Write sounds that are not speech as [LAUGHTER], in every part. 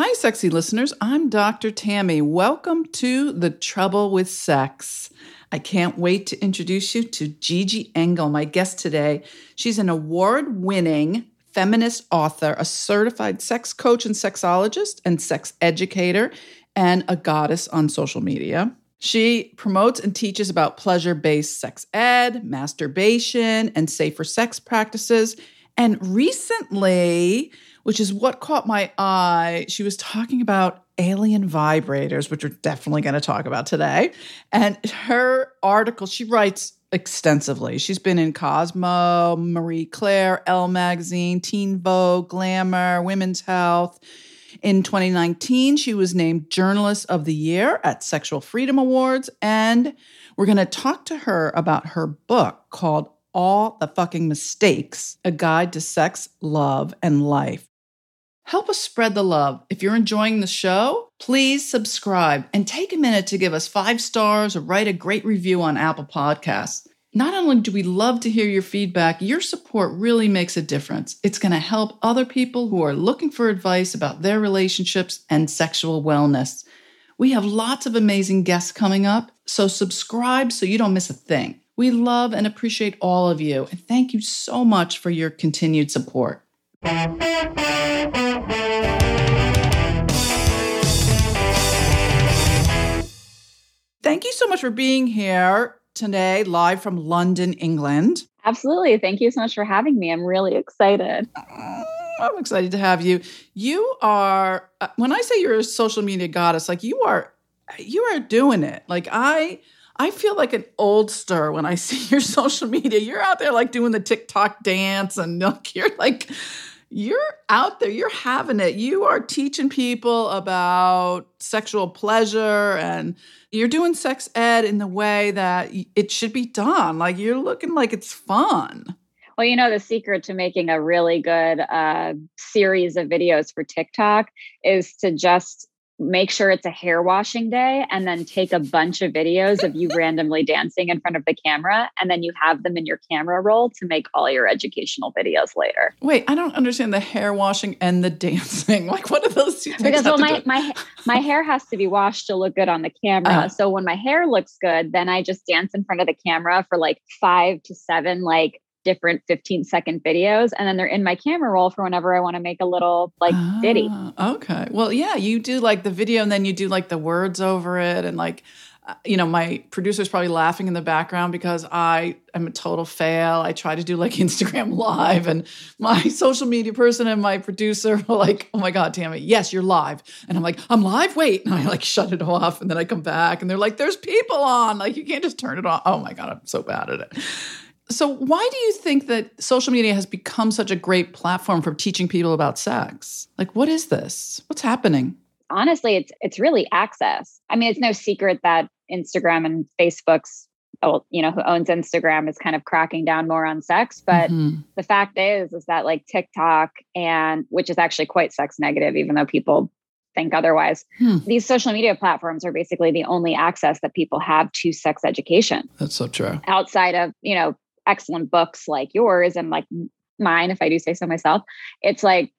Hi, sexy listeners. I'm Dr. Tammy. Welcome to The Trouble with Sex. I can't wait to introduce you to Gigi Engle, my guest today. She's an award winning feminist author, a certified sex coach and sexologist, and sex educator, and a goddess on social media. She promotes and teaches about pleasure based sex ed, masturbation, and safer sex practices. And recently, which is what caught my eye, she was talking about alien vibrators, which we're definitely going to talk about today. And her article, she writes extensively. She's been in Cosmo, Marie Claire, Elle Magazine, Teen Vogue, Glamour, Women's Health. In 2019, she was named Journalist of the Year at Sexual Freedom Awards. And we're going to talk to her about her book called all the fucking mistakes a guide to sex, love, and life. Help us spread the love. If you're enjoying the show, please subscribe and take a minute to give us five stars or write a great review on Apple Podcasts. Not only do we love to hear your feedback, your support really makes a difference. It's going to help other people who are looking for advice about their relationships and sexual wellness. We have lots of amazing guests coming up, so subscribe so you don't miss a thing. We love and appreciate all of you, and thank you so much for your continued support. Thank you so much for being here today, live from London, England. Absolutely. Thank you so much for having me. I'm really excited. I'm excited to have you. You are, uh, when I say you're a social media goddess, like you are, you are doing it. Like I, I feel like an oldster when I [LAUGHS] see your social media. You're out there like doing the TikTok dance and [LAUGHS] like, you're like, you're out there, you're having it. You are teaching people about sexual pleasure and you're doing sex ed in the way that it should be done. Like you're looking like it's fun. Well, you know, the secret to making a really good uh, series of videos for TikTok is to just make sure it's a hair washing day and then take a bunch of videos of you [LAUGHS] randomly dancing in front of the camera and then you have them in your camera roll to make all your educational videos later. Wait, I don't understand the hair washing and the dancing. [LAUGHS] Like what are those two Because well my my my hair has to be washed to look good on the camera. Uh-huh. So when my hair looks good, then I just dance in front of the camera for like 5 to 7 like different 15 second videos and then they're in my camera roll for whenever I want to make a little like ah, ditty. Okay. Well, yeah, you do like the video and then you do like the words over it and like uh, you know, my producer's probably laughing in the background because I am a total fail. I try to do like [LAUGHS] Instagram live and my [LAUGHS] social media person and my producer [LAUGHS] are like, oh my God, Tammy, yes, you're live. And I'm like, I'm live? Wait. And I like shut it off and then I come back and they're like, there's people on. Like you can't just turn it off. Oh my God, I'm so bad at it. So, why do you think that social media has become such a great platform for teaching people about sex? Like, what is this? What's happening? Honestly, it's it's really access. I mean, it's no secret that Instagram and Facebook's, you know, who owns Instagram is kind of cracking down more on sex. But mm-hmm. the fact is, is that like TikTok and which is actually quite sex negative, even though people think otherwise. Hmm. These social media platforms are basically the only access that people have to sex education. That's so true. Outside of, you know, excellent books like yours and like mine, if I do say so myself, it's like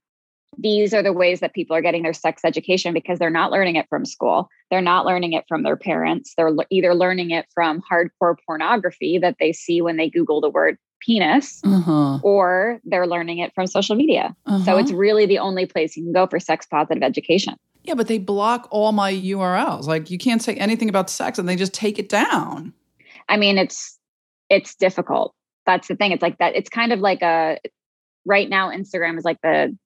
these are the ways that people are getting their sex education because they're not learning it from school. They're not learning it from their parents. They're either learning it from hardcore pornography that they see when they Google the word penis, uh-huh. or they're learning it from social media. Uh-huh. So it's really the only place you can go for sex positive education. Yeah, but they block all my URLs. Like you can't say anything about sex and they just take it down. I mean, it's it's difficult that's the thing. It's like that. It's kind of like a right now. Instagram is like the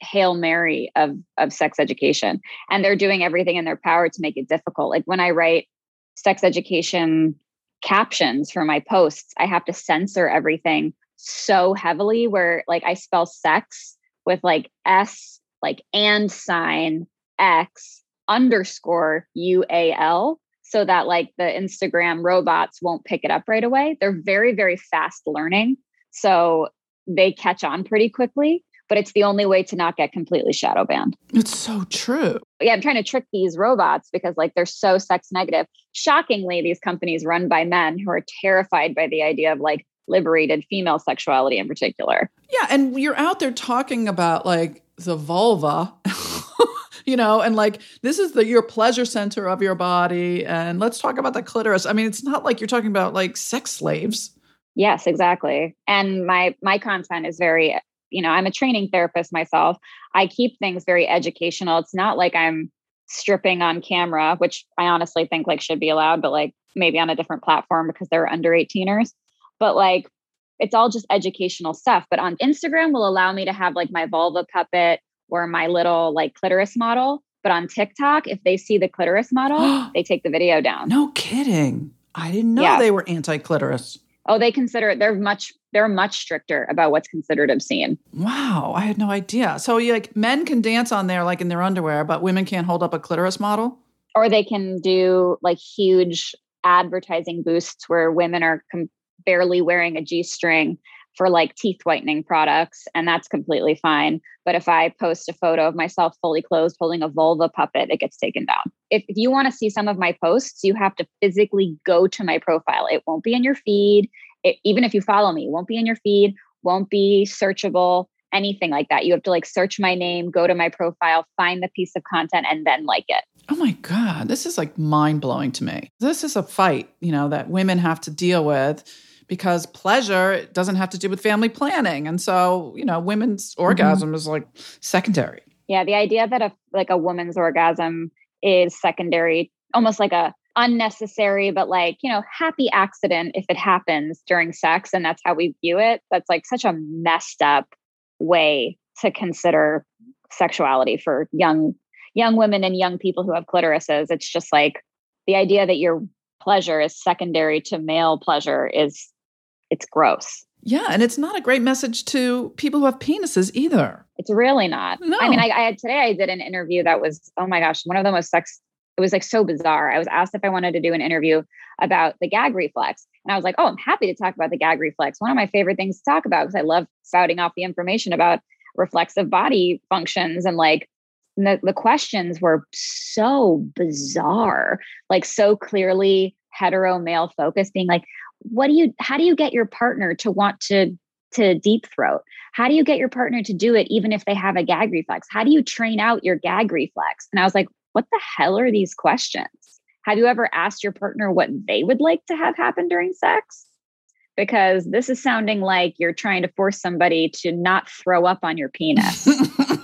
hail mary of of sex education, and they're doing everything in their power to make it difficult. Like when I write sex education captions for my posts, I have to censor everything so heavily. Where like I spell sex with like s like and sign x underscore u a l so that like the Instagram robots won't pick it up right away. They're very, very fast learning. So they catch on pretty quickly, but it's the only way to not get completely shadow banned. It's so true. Yeah, I'm trying to trick these robots because like they're so sex negative. Shockingly, these companies run by men who are terrified by the idea of like liberated female sexuality in particular. Yeah, and you're out there talking about like the vulva [LAUGHS] you know, and like this is the your pleasure center of your body. And let's talk about the clitoris. I mean, it's not like you're talking about like sex slaves. Yes, exactly. And my my content is very, you know, I'm a training therapist myself. I keep things very educational. It's not like I'm stripping on camera, which I honestly think like should be allowed, but like maybe on a different platform because they're under 18ers. But like it's all just educational stuff. But on Instagram will allow me to have like my vulva puppet or my little like clitoris model. But on TikTok, if they see the clitoris model, [GASPS] they take the video down. No kidding. I didn't know yeah. they were anti clitoris. Oh, they consider it. They're much. They're much stricter about what's considered obscene. Wow, I had no idea. So, you like men can dance on there like in their underwear, but women can't hold up a clitoris model. Or they can do like huge advertising boosts where women are com- barely wearing a G string for like teeth whitening products, and that's completely fine. But if I post a photo of myself fully clothed holding a vulva puppet, it gets taken down. If, if you want to see some of my posts, you have to physically go to my profile. It won't be in your feed. It, even if you follow me, won't be in your feed, won't be searchable, anything like that. You have to like search my name, go to my profile, find the piece of content, and then like it. Oh my God, this is like mind blowing to me. This is a fight, you know, that women have to deal with because pleasure doesn't have to do with family planning. And so, you know, women's mm-hmm. orgasm is like secondary. Yeah, the idea that a like a woman's orgasm is secondary, almost like a unnecessary but like, you know, happy accident if it happens during sex and that's how we view it. That's like such a messed up way to consider sexuality for young young women and young people who have clitorises. It's just like the idea that your pleasure is secondary to male pleasure is it's gross. Yeah, and it's not a great message to people who have penises either. It's really not. No. I mean, I, I had today I did an interview that was oh my gosh, one of the most sex. It was like so bizarre. I was asked if I wanted to do an interview about the gag reflex, and I was like, oh, I'm happy to talk about the gag reflex. One of my favorite things to talk about because I love spouting off the information about reflexive body functions and like the, the questions were so bizarre, like so clearly hetero male focused, being like, what do you how do you get your partner to want to to deep throat? How do you get your partner to do it even if they have a gag reflex? How do you train out your gag reflex? And i was like what the hell are these questions? Have you ever asked your partner what they would like to have happen during sex? Because this is sounding like you're trying to force somebody to not throw up on your penis [LAUGHS]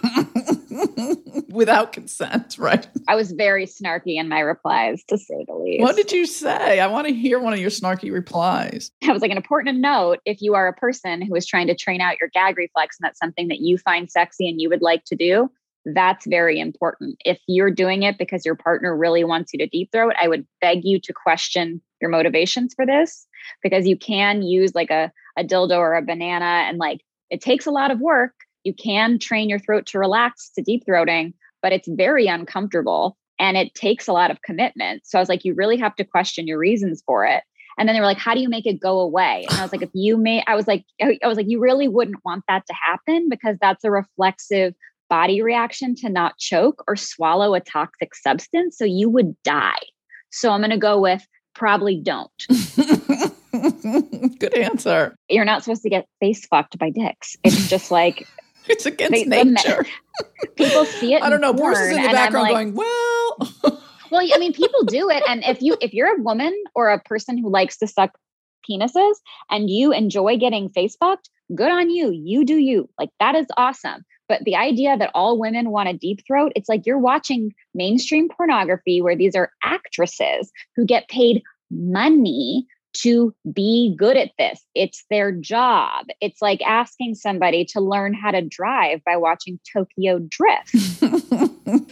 without consent, [LAUGHS] right? I was very snarky in my replies, to say the least. What did you say? I want to hear one of your snarky replies. [LAUGHS] I was like, an important note if you are a person who is trying to train out your gag reflex and that's something that you find sexy and you would like to do, that's very important. If you're doing it because your partner really wants you to deep throat, I would beg you to question your motivations for this because you can use like a, a dildo or a banana and like it takes a lot of work you can train your throat to relax to deep throating, but it's very uncomfortable and it takes a lot of commitment. So I was like, you really have to question your reasons for it. And then they were like, how do you make it go away? And I was like, if you may, I was like, I was like, you really wouldn't want that to happen because that's a reflexive body reaction to not choke or swallow a toxic substance. So you would die. So I'm going to go with probably don't. [LAUGHS] Good answer. You're not supposed to get face fucked by dicks. It's just like [LAUGHS] it's against they, nature. [LAUGHS] people see it. [LAUGHS] I don't know. Bruce is in the background like, going, well. well, I mean, people do it, and if you if you're a woman or a person who likes to suck penises and you enjoy getting face fucked, good on you. You do you. Like that is awesome. But the idea that all women want a deep throat, it's like you're watching mainstream pornography where these are actresses who get paid money to be good at this. It's their job. It's like asking somebody to learn how to drive by watching Tokyo Drift.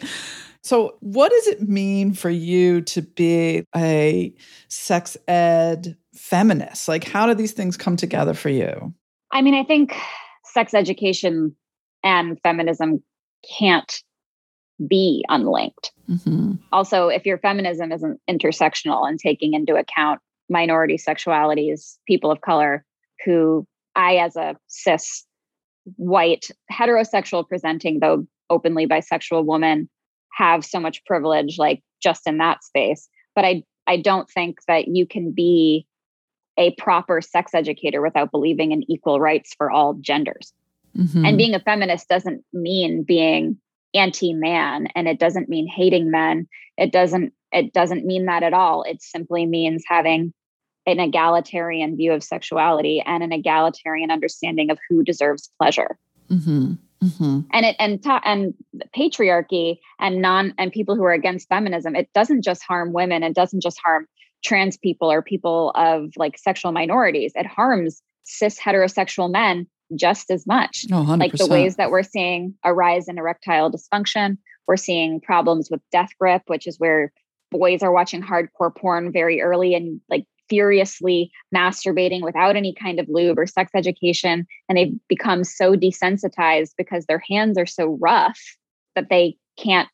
[LAUGHS] so, what does it mean for you to be a sex ed feminist? Like, how do these things come together for you? I mean, I think sex education and feminism can't be unlinked. Mm-hmm. Also, if your feminism isn't intersectional and taking into account minority sexualities, people of color, who I, as a cis, white, heterosexual presenting, though openly bisexual woman, have so much privilege, like just in that space. But I, I don't think that you can be a proper sex educator without believing in equal rights for all genders. Mm-hmm. And being a feminist doesn't mean being anti-man and it doesn't mean hating men it doesn't it doesn't mean that at all it simply means having an egalitarian view of sexuality and an egalitarian understanding of who deserves pleasure mm-hmm. Mm-hmm. and it and ta- and patriarchy and non and people who are against feminism it doesn't just harm women it doesn't just harm trans people or people of like sexual minorities it harms cis heterosexual men just as much. Oh, like the ways that we're seeing a rise in erectile dysfunction, we're seeing problems with death grip, which is where boys are watching hardcore porn very early and like furiously masturbating without any kind of lube or sex education. And they've become so desensitized because their hands are so rough that they can't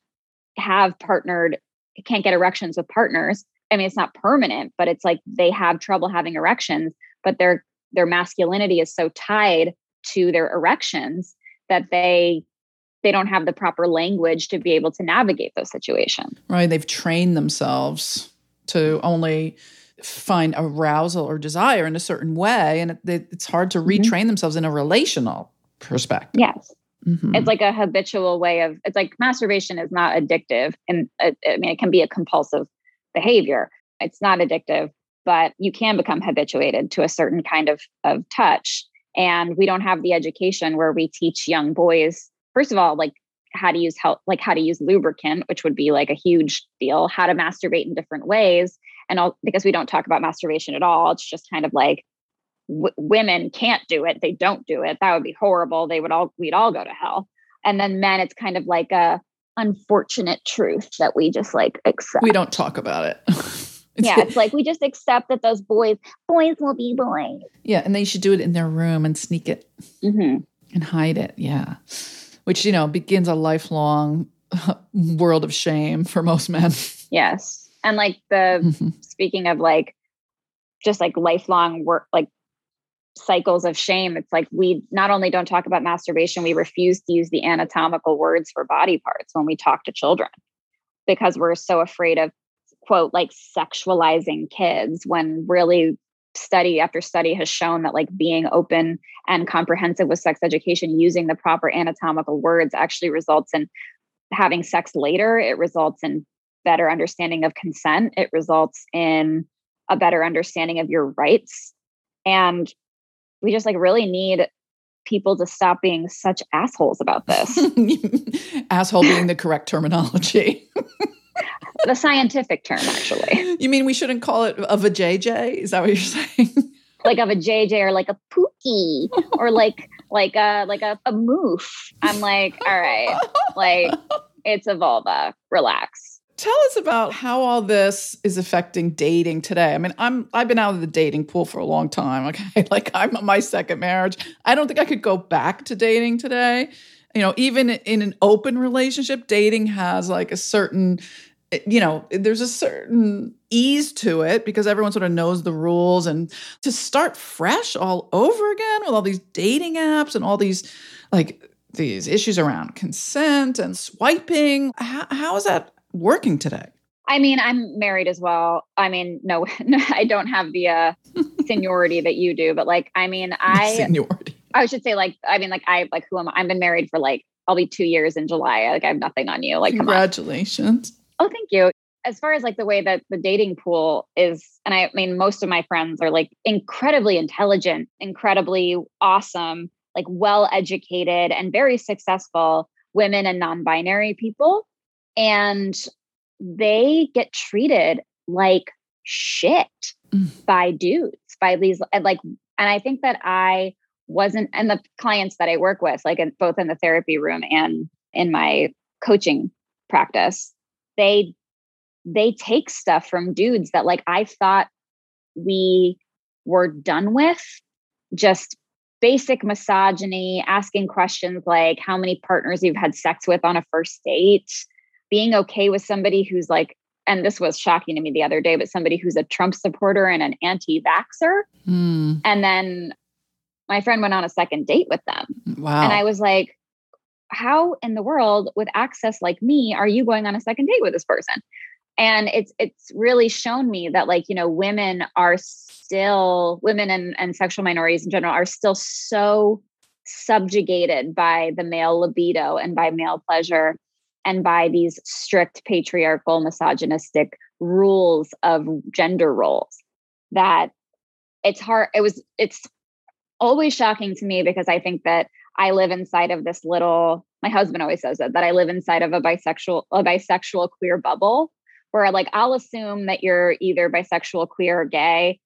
have partnered, can't get erections with partners. I mean, it's not permanent, but it's like they have trouble having erections, but their their masculinity is so tied to their erections that they they don't have the proper language to be able to navigate those situations. Right. They've trained themselves to only find arousal or desire in a certain way. And it, it's hard to mm-hmm. retrain mm-hmm. themselves in a relational perspective. Yes. Mm-hmm. It's like a habitual way of, it's like masturbation is not addictive. And uh, I mean, it can be a compulsive behavior. It's not addictive, but you can become habituated to a certain kind of, of touch and we don't have the education where we teach young boys first of all like how to use help like how to use lubricant which would be like a huge deal how to masturbate in different ways and all because we don't talk about masturbation at all it's just kind of like w- women can't do it they don't do it that would be horrible they would all we'd all go to hell and then men it's kind of like a unfortunate truth that we just like accept we don't talk about it [LAUGHS] yeah, it's like we just accept that those boys, boys will be boys. Yeah, and they should do it in their room and sneak it mm-hmm. and hide it. Yeah, which you know begins a lifelong [LAUGHS] world of shame for most men. Yes, and like the mm-hmm. speaking of like just like lifelong work, like cycles of shame. It's like we not only don't talk about masturbation, we refuse to use the anatomical words for body parts when we talk to children because we're so afraid of quote like sexualizing kids when really study after study has shown that like being open and comprehensive with sex education using the proper anatomical words actually results in having sex later. It results in better understanding of consent. It results in a better understanding of your rights. And we just like really need people to stop being such assholes about this. [LAUGHS] Asshole being the correct terminology [LAUGHS] the scientific term, actually. You mean we shouldn't call it of a JJ? Is that what you're saying? [LAUGHS] like of a JJ or like a Pookie or like like a like a, a moof. I'm like, all right, like it's a vulva. Relax. Tell us about how all this is affecting dating today. I mean, I'm I've been out of the dating pool for a long time. Okay, [LAUGHS] like I'm on my second marriage. I don't think I could go back to dating today. You know, even in an open relationship, dating has like a certain you know, there's a certain ease to it because everyone sort of knows the rules. And to start fresh all over again with all these dating apps and all these like these issues around consent and swiping, how, how is that working today? I mean, I'm married as well. I mean, no, [LAUGHS] I don't have the uh, seniority that you do, but like, I mean, [LAUGHS] I seniority. I should say, like, I mean, like, I like who am I? I've been married for like I'll be two years in July. Like, I have nothing on you. Like, congratulations. Oh, thank you. As far as like the way that the dating pool is, and I mean, most of my friends are like incredibly intelligent, incredibly awesome, like well educated and very successful women and non binary people. And they get treated like shit mm. by dudes, by these, like, and I think that I wasn't, and the clients that I work with, like in, both in the therapy room and in my coaching practice, they they take stuff from dudes that like I thought we were done with just basic misogyny, asking questions like how many partners you've had sex with on a first date, being okay with somebody who's like, and this was shocking to me the other day, but somebody who's a Trump supporter and an anti vaxxer. Mm. And then my friend went on a second date with them. Wow. And I was like, how in the world with access like me are you going on a second date with this person? And it's it's really shown me that like you know women are still women and, and sexual minorities in general are still so subjugated by the male libido and by male pleasure and by these strict patriarchal misogynistic rules of gender roles that it's hard it was it's always shocking to me because i think that i live inside of this little my husband always says that that i live inside of a bisexual a bisexual queer bubble where like i'll assume that you're either bisexual queer or gay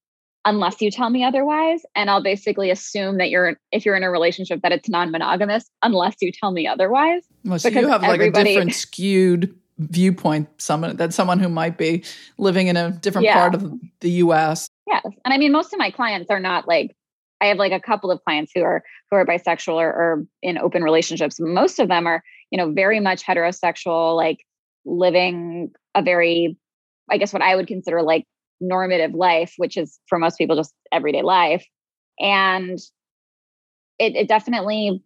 unless you tell me otherwise and i'll basically assume that you're if you're in a relationship that it's non-monogamous unless you tell me otherwise well, so you have like a different skewed viewpoint someone that someone who might be living in a different yeah. part of the US yes and i mean most of my clients are not like i have like a couple of clients who are who are bisexual or, or in open relationships most of them are you know very much heterosexual like living a very i guess what i would consider like normative life, which is for most people just everyday life. And it, it definitely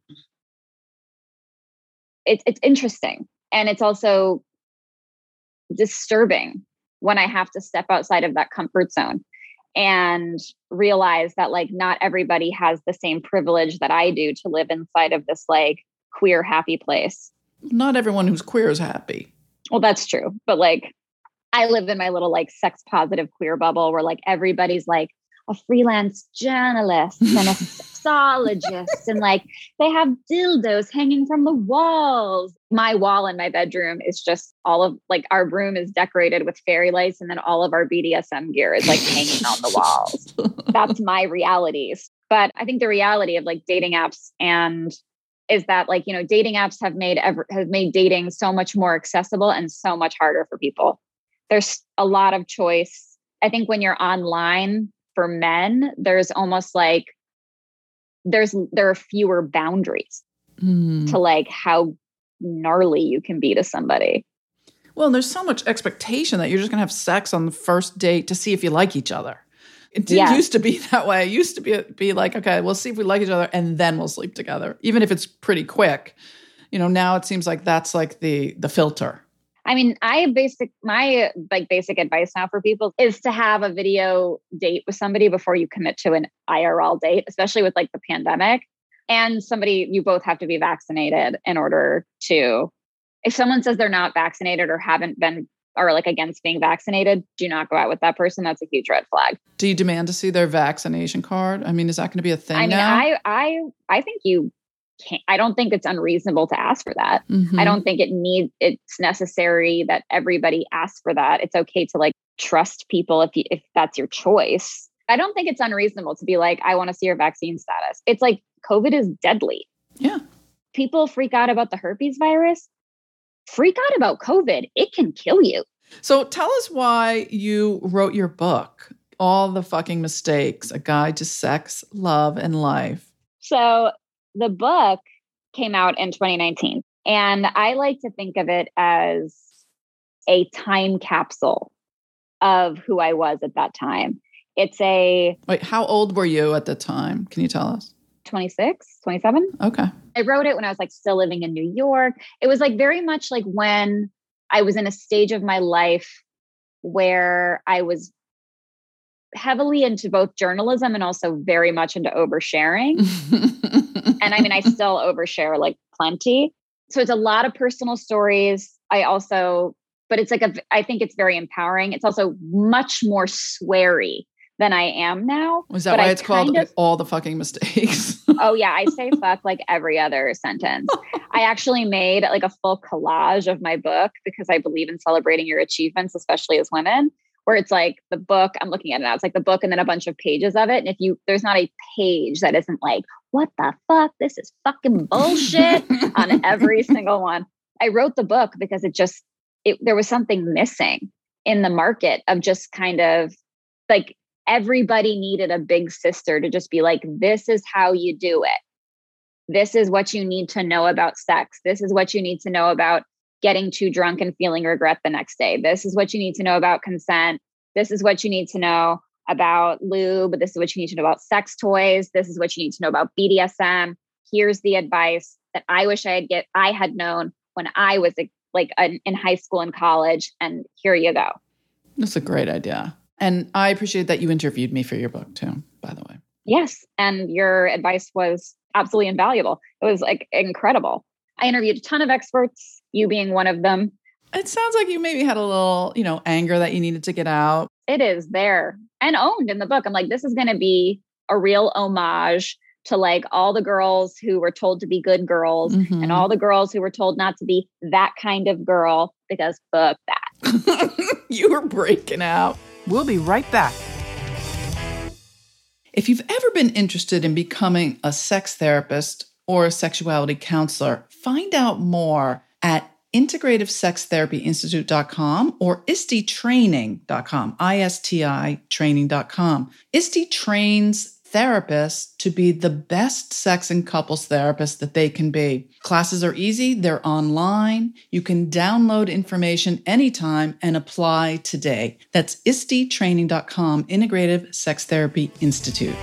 it's it's interesting. And it's also disturbing when I have to step outside of that comfort zone and realize that like not everybody has the same privilege that I do to live inside of this like queer happy place. Not everyone who's queer is happy. Well, that's true. But like I live in my little like sex positive queer bubble where like everybody's like a freelance journalist and a [LAUGHS] sexologist and like they have dildos hanging from the walls. My wall in my bedroom is just all of like our room is decorated with fairy lights and then all of our BDSM gear is like hanging on the walls. That's [LAUGHS] my realities. But I think the reality of like dating apps and is that like you know dating apps have made ever have made dating so much more accessible and so much harder for people there's a lot of choice. I think when you're online for men, there's almost like there's there are fewer boundaries mm. to like how gnarly you can be to somebody. Well, and there's so much expectation that you're just gonna have sex on the first date to see if you like each other. It didn't yes. used to be [LAUGHS] that way. It used to be be like, okay, we'll see if we like each other and then we'll sleep together, even if it's pretty quick. You know, now it seems like that's like the the filter. I mean, I basic my like basic advice now for people is to have a video date with somebody before you commit to an IRL date, especially with like the pandemic. And somebody you both have to be vaccinated in order to if someone says they're not vaccinated or haven't been or like against being vaccinated, do not go out with that person. That's a huge red flag. Do you demand to see their vaccination card? I mean, is that going to be a thing? I mean, now? I I I think you can't, I don't think it's unreasonable to ask for that. Mm-hmm. I don't think it needs, it's necessary that everybody asks for that. It's okay to like trust people if you, if that's your choice. I don't think it's unreasonable to be like, I want to see your vaccine status. It's like COVID is deadly. Yeah. People freak out about the herpes virus. Freak out about COVID. It can kill you. So tell us why you wrote your book, All the Fucking Mistakes A Guide to Sex, Love, and Life. So the book came out in 2019. And I like to think of it as a time capsule of who I was at that time. It's a. Wait, how old were you at the time? Can you tell us? 26, 27. Okay. I wrote it when I was like still living in New York. It was like very much like when I was in a stage of my life where I was heavily into both journalism and also very much into oversharing. [LAUGHS] and I mean, I still overshare like plenty. So it's a lot of personal stories. I also, but it's like a, I think it's very empowering. It's also much more sweary than I am now. Is that why I it's called of, all the fucking mistakes? [LAUGHS] oh yeah, I say fuck like every other sentence. [LAUGHS] I actually made like a full collage of my book because I believe in celebrating your achievements, especially as women where it's like the book, I'm looking at it now, it's like the book and then a bunch of pages of it. And if you, there's not a page that isn't like, what the fuck? This is fucking bullshit [LAUGHS] on every single one. I wrote the book because it just, it, there was something missing in the market of just kind of like everybody needed a big sister to just be like, this is how you do it. This is what you need to know about sex. This is what you need to know about getting too drunk and feeling regret the next day. This is what you need to know about consent. This is what you need to know about lube. This is what you need to know about sex toys. This is what you need to know about BDSM. Here's the advice that I wish I had get I had known when I was like in high school and college. And here you go. That's a great idea. And I appreciate that you interviewed me for your book too, by the way. Yes. And your advice was absolutely invaluable. It was like incredible. I interviewed a ton of experts, you being one of them. It sounds like you maybe had a little, you know, anger that you needed to get out. It is there and owned in the book. I'm like, this is going to be a real homage to like all the girls who were told to be good girls mm-hmm. and all the girls who were told not to be that kind of girl because fuck that. [LAUGHS] you were breaking out. We'll be right back. If you've ever been interested in becoming a sex therapist or a sexuality counselor, find out more at integrativesextherapyinstitute.com or istitraining.com, I-S-T-I training.com. ISTI trains therapists to be the best sex and couples therapists that they can be. Classes are easy, they're online. You can download information anytime and apply today. That's istitraining.com, Integrative Sex Therapy Institute.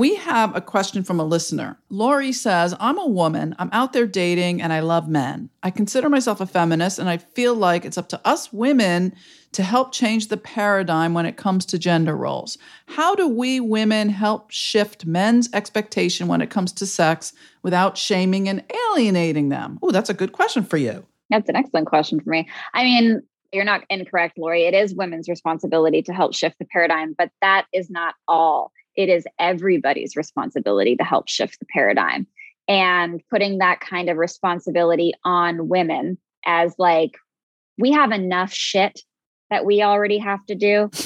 We have a question from a listener. Lori says, I'm a woman. I'm out there dating and I love men. I consider myself a feminist and I feel like it's up to us women to help change the paradigm when it comes to gender roles. How do we women help shift men's expectation when it comes to sex without shaming and alienating them? Oh, that's a good question for you. That's an excellent question for me. I mean, you're not incorrect, Lori. It is women's responsibility to help shift the paradigm, but that is not all it is everybody's responsibility to help shift the paradigm. And putting that kind of responsibility on women as like, we have enough shit that we already have to do. [LAUGHS]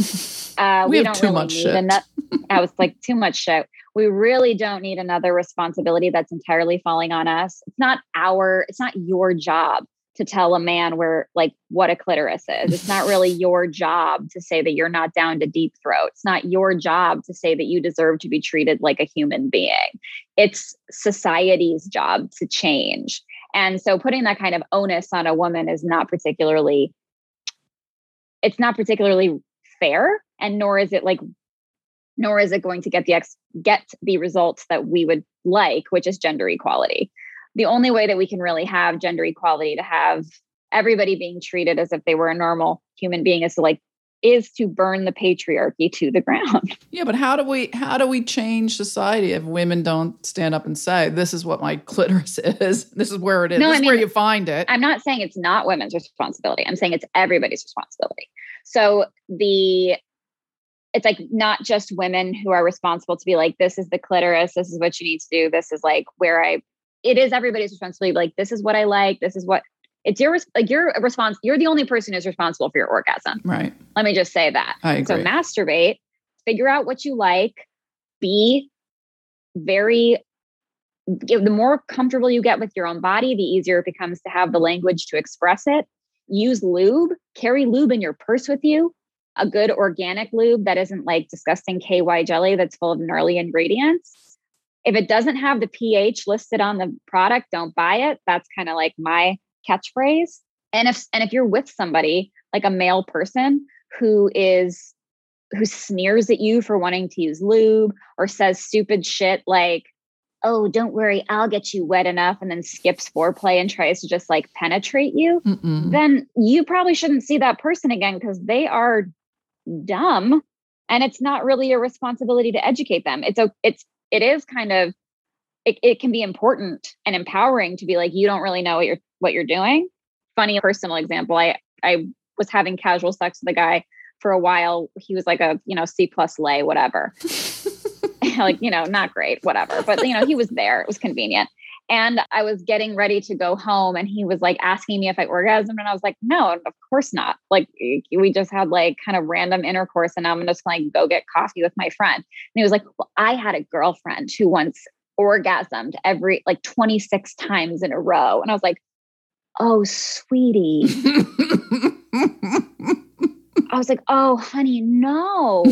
Uh, we, we don't really need shit. enough. I was like, too much shit. We really don't need another responsibility that's entirely falling on us. It's not our, it's not your job to tell a man where like what a clitoris is. It's not really [LAUGHS] your job to say that you're not down to deep throat. It's not your job to say that you deserve to be treated like a human being. It's society's job to change. And so putting that kind of onus on a woman is not particularly it's not particularly fair and nor is it like nor is it going to get the ex get the results that we would like, which is gender equality the only way that we can really have gender equality to have everybody being treated as if they were a normal human being is to like is to burn the patriarchy to the [LAUGHS] ground. Yeah, but how do we how do we change society if women don't stand up and say this is what my [LAUGHS] clitoris is, this is where it is, no, this I mean, is where you find it? I'm not saying it's not women's responsibility. I'm saying it's everybody's responsibility. So the it's like not just women who are responsible to be like this is the clitoris, this is what you need to do, this is like where I it is everybody's responsibility. Like, this is what I like. This is what it's your like your response. You're the only person who's responsible for your orgasm. Right. Let me just say that. I agree. So masturbate, figure out what you like, be very the more comfortable you get with your own body, the easier it becomes to have the language to express it. Use lube, carry lube in your purse with you. A good organic lube that isn't like disgusting KY jelly that's full of gnarly ingredients if it doesn't have the pH listed on the product, don't buy it. That's kind of like my catchphrase. And if and if you're with somebody like a male person who is who sneers at you for wanting to use lube or says stupid shit like oh don't worry i'll get you wet enough and then skips foreplay and tries to just like penetrate you Mm-mm. then you probably shouldn't see that person again because they are dumb and it's not really your responsibility to educate them it's a it's it is kind of it, it can be important and empowering to be like you don't really know what you're what you're doing. Funny personal example i i was having casual sex with a guy for a while. He was like a you know c plus lay whatever. [LAUGHS] [LAUGHS] Like you know not great whatever but you know he was there. It was convenient and I was getting ready to go home and he was like asking me if I orgasmed. And I was like, no, of course not. Like we just had like kind of random intercourse and I'm just like go get coffee with my friend. And he was like, well, I had a girlfriend who once orgasmed every like 26 times in a row. And I was like, oh, sweetie. I was like, oh, honey, no,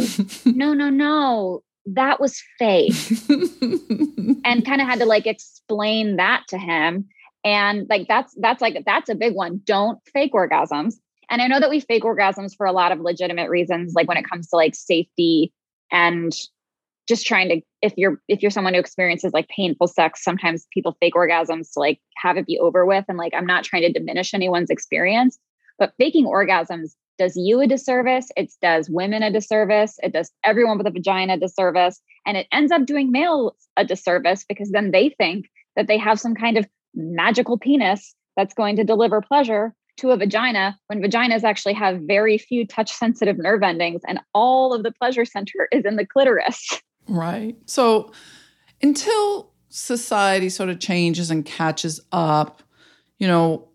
no, no, no that was fake [LAUGHS] and kind of had to like explain that to him. And like that's that's like that's a big one. Don't fake orgasms. And i know that we fake orgasms for a lot of legitimate reasons like when it comes to like safety and just trying to if you're if you're someone who experiences like painful sex sometimes people fake orgasms to like have it be over with. And like i'm not trying to diminish anyone's experience but faking orgasms does you a disservice. It does women a disservice. It does everyone with a vagina a disservice. And it ends up doing males a disservice because then they think that they have some kind of magical penis that's going to deliver pleasure to a vagina when vaginas actually have very few touch sensitive nerve endings and all of the pleasure center [LAUGHS] is in the clitoris. Right. So until society sort of changes and catches up, you know,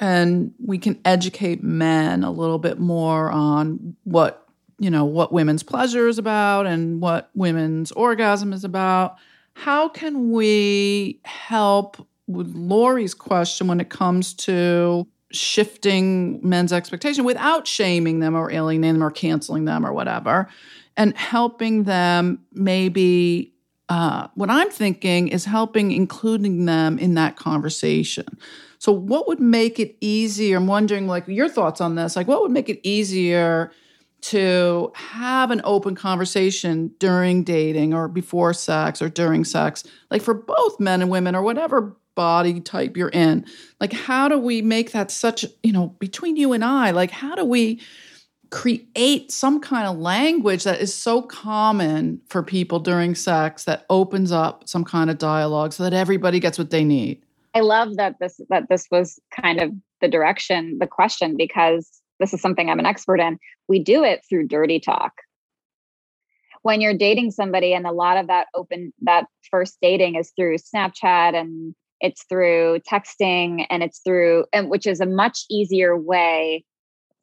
and we can educate men a little bit more on what, you know, what women's pleasure is about and what women's orgasm is about. How can we help with Lori's question when it comes to shifting men's expectation without shaming them or alienating them or canceling them or whatever, and helping them maybe. Uh, what I'm thinking is helping including them in that conversation. So, what would make it easier? I'm wondering, like, your thoughts on this. Like, what would make it easier to have an open conversation during dating or before sex or during sex, like for both men and women or whatever body type you're in. Like, how do we make that such, you know, between you and I, like, how do we create some kind of language that is so common for people during sex that opens up some kind of dialogue so that everybody gets what they need? I love that this that this was kind of the direction, the question, because this is something I'm an expert in. We do it through dirty talk. When you're dating somebody, and a lot of that open, that first dating is through Snapchat and it's through texting and it's through, and which is a much easier way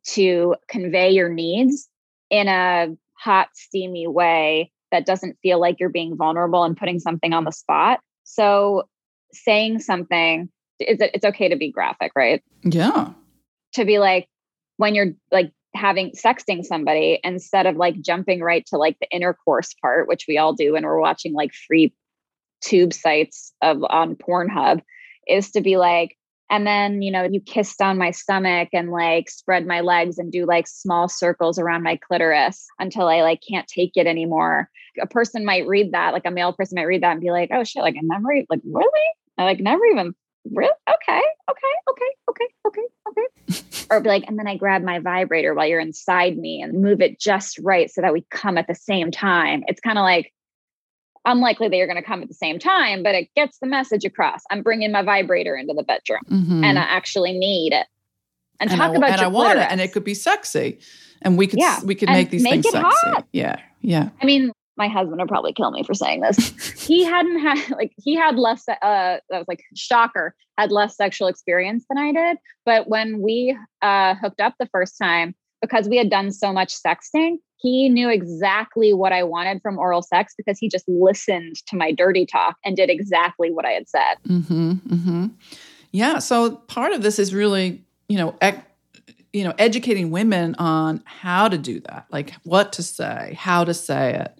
to convey your needs in a hot, steamy way that doesn't feel like you're being vulnerable and putting something on the spot. So saying something is it's okay to be graphic, right? Yeah. To be like, when you're like having sexting somebody instead of like jumping right to like the intercourse part, which we all do when we're watching like free tube sites of on Pornhub, is to be like, and then you know you kiss down my stomach and like spread my legs and do like small circles around my clitoris until i like can't take it anymore a person might read that like a male person might read that and be like oh shit like i never like really i like never even really okay okay okay okay okay okay [LAUGHS] or be like and then i grab my vibrator while you're inside me and move it just right so that we come at the same time it's kind of like unlikely that you're going to come at the same time but it gets the message across i'm bringing my vibrator into the bedroom mm-hmm. and i actually need it and, and talk I, about and I want it, and it could be sexy, and we could yeah. we could make these make things sexy. Hot. Yeah, yeah. I mean, my husband would probably kill me for saying this. [LAUGHS] he hadn't had like he had less uh that was like shocker, had less sexual experience than I did. But when we uh hooked up the first time, because we had done so much sexting, he knew exactly what I wanted from oral sex because he just listened to my dirty talk and did exactly what I had said. Mm-hmm, mm-hmm. Yeah. So part of this is really, you know, ec- you know, educating women on how to do that, like what to say, how to say it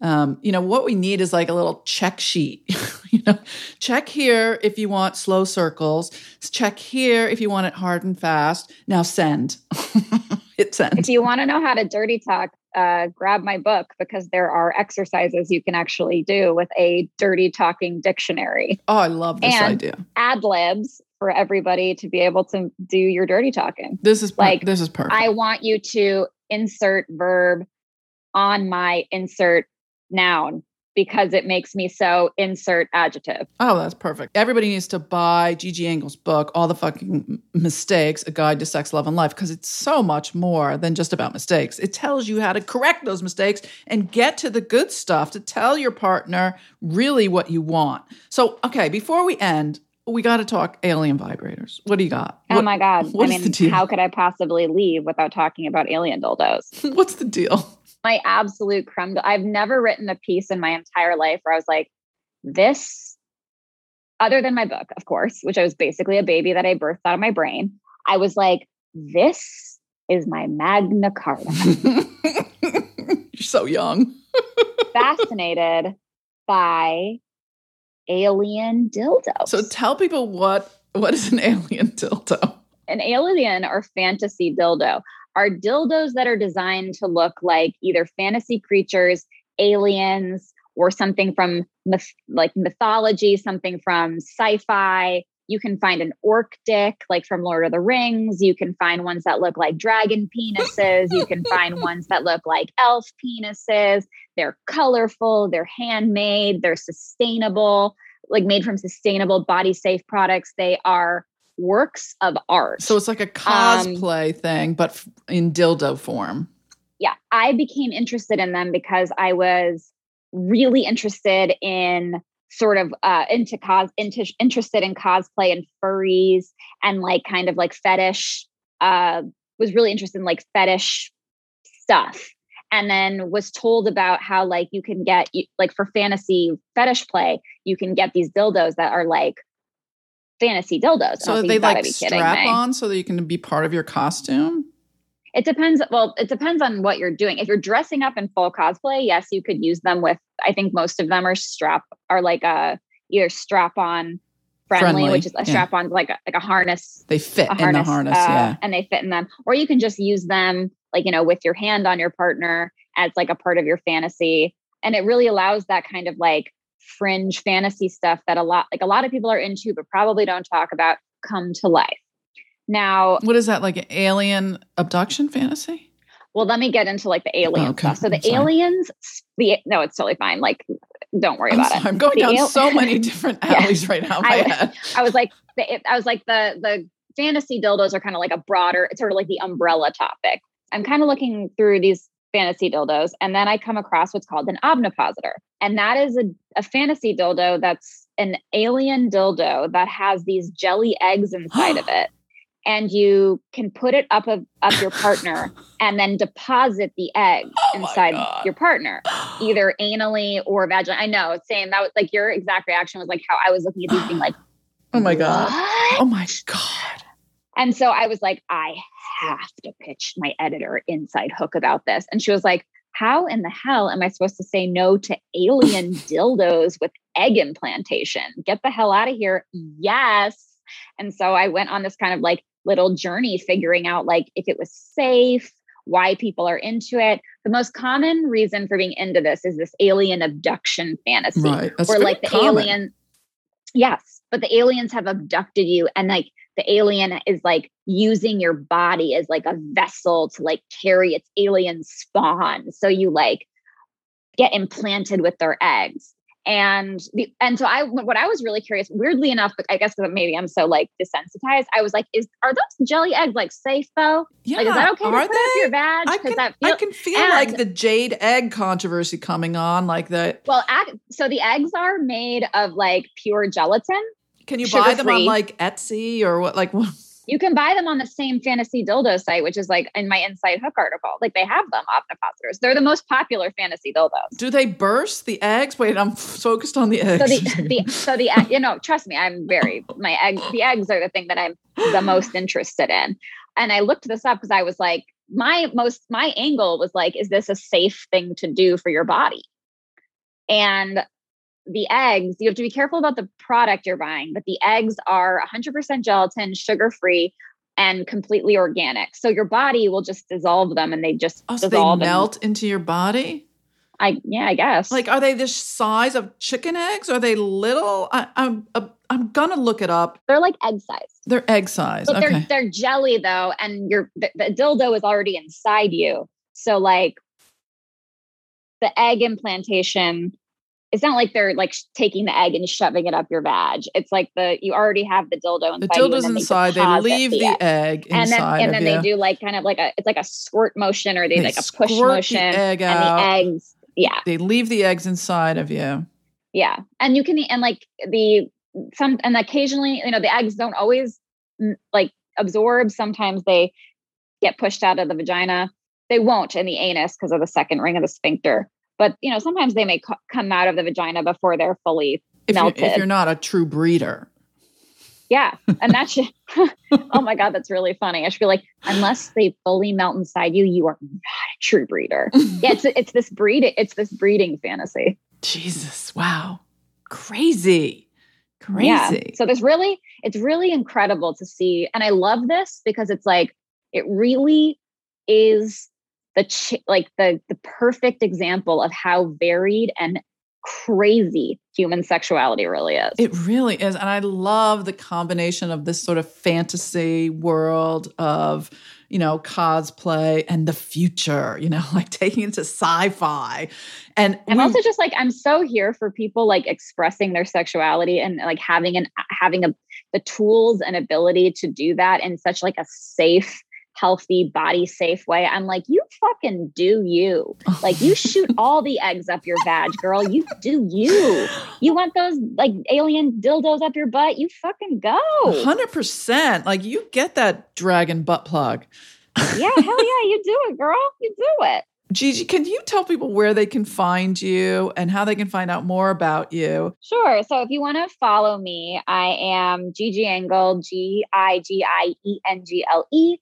um, you know, what we need is like a little check sheet. [LAUGHS] you know, check here if you want slow circles. Check here if you want it hard and fast. Now send. [LAUGHS] Hit send. If you want to know how to dirty talk, uh, grab my book because there are exercises you can actually do with a dirty talking dictionary. Oh, I love this and idea. Ad libs for everybody to be able to do your dirty talking. This is per- like this is perfect. I want you to insert verb on my insert noun because it makes me so insert adjective. Oh, that's perfect. Everybody needs to buy Gigi Engle's book, All the Fucking Mistakes, A Guide to Sex, Love, and Life, because it's so much more than just about mistakes. It tells you how to correct those mistakes and get to the good stuff to tell your partner really what you want. So, okay, before we end, we got to talk alien vibrators. What do you got? Oh what, my God. [LAUGHS] I mean, how could I possibly leave without talking about alien dildos? [LAUGHS] What's the deal? My absolute crumb. I've never written a piece in my entire life where I was like, this, other than my book, of course, which I was basically a baby that I birthed out of my brain. I was like, this is my Magna Carta. [LAUGHS] You're so young. [LAUGHS] Fascinated by alien dildos. So tell people what what is an alien [LAUGHS] dildo? An alien or fantasy dildo are dildos that are designed to look like either fantasy creatures, aliens, or something from myth- like mythology, something from sci-fi. You can find an orc dick, like from Lord of the Rings. You can find ones that look like dragon penises. You can find [LAUGHS] ones that look like elf penises. They're colorful, they're handmade, they're sustainable. like made from sustainable body safe products. They are works of art. So it's like a cosplay um, thing, but in dildo form. Yeah. I became interested in them because I was really interested in sort of uh, into cos into interested in cosplay and furries and like kind of like fetish uh was really interested in like fetish stuff and then was told about how like you can get like for fantasy fetish play you can get these dildos that are like fantasy dildos. So they like strap me. on so that you can be part of your costume? It depends well it depends on what you're doing. If you're dressing up in full cosplay yes you could use them with i think most of them are strap are like a either strap on friendly, friendly, which is a yeah. strap on like a, like a harness they fit harness, in the harness uh, yeah. and they fit in them. Or you can just use them like you know with your hand on your partner as like a part of your fantasy. And it really allows that kind of like fringe fantasy stuff that a lot like a lot of people are into but probably don't talk about come to life. Now what is that like alien abduction fantasy? Well let me get into like the alien oh, okay. stuff. So the aliens the no it's totally fine like don't worry I'm about sorry, it i'm going the down al- so [LAUGHS] many different alleys yeah. right now I, I was like the, i was like the the fantasy dildos are kind of like a broader it's sort of like the umbrella topic. I'm kind of looking through these fantasy dildos, and then I come across what's called an ovipositor. And that is a, a fantasy dildo that's an alien dildo that has these jelly eggs inside of [GASPS] it. And you can put it up of up your partner [GASPS] and then deposit the egg oh inside your partner, [GASPS] either anally or vaginally. I know, same. That was like your exact reaction was like how I was looking at these being like, Oh my God. What? Oh my God. And so I was like, I have to pitch my editor inside hook about this. And she was like, How in the hell am I supposed to say no to alien [LAUGHS] dildos with egg implantation? Get the hell out of here. Yes. And so I went on this kind of like little journey figuring out like if it was safe, why people are into it. The most common reason for being into this is this alien abduction fantasy. Right. That's where like the common. alien Yes, but the aliens have abducted you and like the alien is like using your body as like a vessel to like carry its alien spawn. So you like get implanted with their eggs. And the and so I what I was really curious, weirdly enough, but I guess maybe I'm so like desensitized. I was like, is are those jelly eggs like safe though? Yeah, like, is that okay are to put they? your vag? I can, feel, I can feel and, like the jade egg controversy coming on, like that. Well, so the eggs are made of like pure gelatin, can you buy them on like Etsy or what? Like, you can buy them on the same fantasy dildo site, which is like in my Inside Hook article. Like they have them, ovipositors. They're the most popular fantasy dildos. Do they burst the eggs? Wait, I'm focused on the eggs. So the, the so the [LAUGHS] you know, trust me, I'm very my eggs. The eggs are the thing that I'm the most interested in. And I looked this up because I was like, my most my angle was like, is this a safe thing to do for your body? And the eggs, you have to be careful about the product you're buying, but the eggs are 100% gelatin, sugar free, and completely organic. So your body will just dissolve them and they just oh, so they melt into your body? I yeah, I guess. Like, are they the size of chicken eggs? Are they little? I, am I'm, uh, I'm gonna look it up. They're like egg size. They're egg size. But okay. they're they're jelly though, and your the, the dildo is already inside you. So like the egg implantation it's not like they're like taking the egg and shoving it up your vag. It's like the you already have the dildo inside. The dildo's inside. They, they leave the, the egg, and then and then they do like kind of like a it's like a squirt motion or they, they like a push motion. The egg and out. the eggs, yeah, they leave the eggs inside of you. Yeah, and you can and like the some and occasionally you know the eggs don't always mm, like absorb. Sometimes they get pushed out of the vagina. They won't in the anus because of the second ring of the sphincter but you know sometimes they may co- come out of the vagina before they're fully if melted. You're, if you're not a true breeder. Yeah, and that [LAUGHS] should. [LAUGHS] oh my god, that's really funny. I should be like, unless they fully melt inside you, you are not a true breeder. [LAUGHS] yeah, it's it's this breed. It's this breeding fantasy. Jesus, wow, crazy, crazy. Yeah. So there's really, it's really incredible to see, and I love this because it's like it really is the ch- like the the perfect example of how varied and crazy human sexuality really is. It really is. And I love the combination of this sort of fantasy world of you know, cosplay and the future, you know, [LAUGHS] like taking it to sci-fi. And I'm we, also just like I'm so here for people like expressing their sexuality and like having an having a the tools and ability to do that in such like a safe healthy, body safe way. I'm like, you fucking do you. [LAUGHS] Like, you shoot all the eggs up your vag, girl. You do you. You want those like alien dildos up your butt? You fucking go. 100%. Like, you get that dragon butt plug. yeah, hell yeah, you do it, girl. You do it. Gigi, can you tell people where they can find you and how they can find out more about you? Sure. So if you want to follow me, I am Gigi Engle, G I G I E N G L E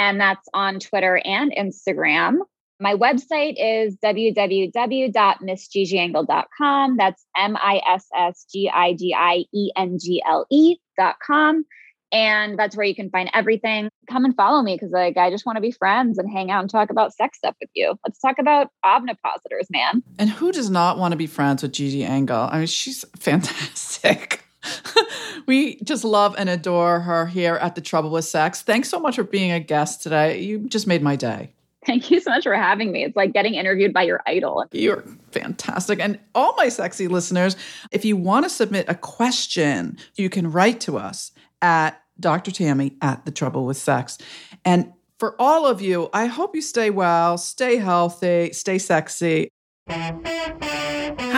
and that's on Twitter and Instagram. My website is www.missgigiengle.com. That's M I S S G I G I E N G L E.com. And that's where you can find everything. Come and follow me because like I just want to be friends and hang out and talk about sex stuff with you. Let's talk about ovipositors, man. And who does not want to be friends with Gigi Engle? I mean, she's [LAUGHS] fantastic. [LAUGHS] we just love and adore her here at The Trouble with Sex. Thanks so much for being a guest today. You just made my day. Thank you so much for having me. It's like getting interviewed by your idol. You're fantastic. And all my sexy listeners, if you want to submit a question, you can write to us at Dr. Tammy at The Trouble with Sex. And for all of you, I hope you stay well, stay healthy, stay sexy.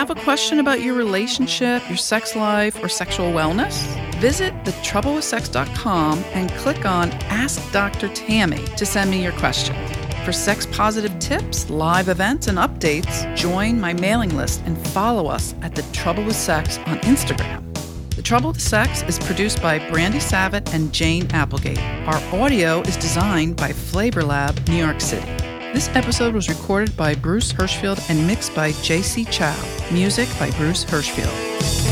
Have a question about your relationship, your sex life, or sexual wellness? Visit thetroublewithsex.com and click on Ask Dr. Tammy to send me your question. For sex positive tips, live events, and updates, join my mailing list and follow us at The Trouble with Sex on Instagram. The Trouble with Sex is produced by Brandy Savitt and Jane Applegate. Our audio is designed by Flavor Lab, New York City. This episode was recorded by Bruce Hirschfield and mixed by J.C. Chow. Music by Bruce Hirschfield.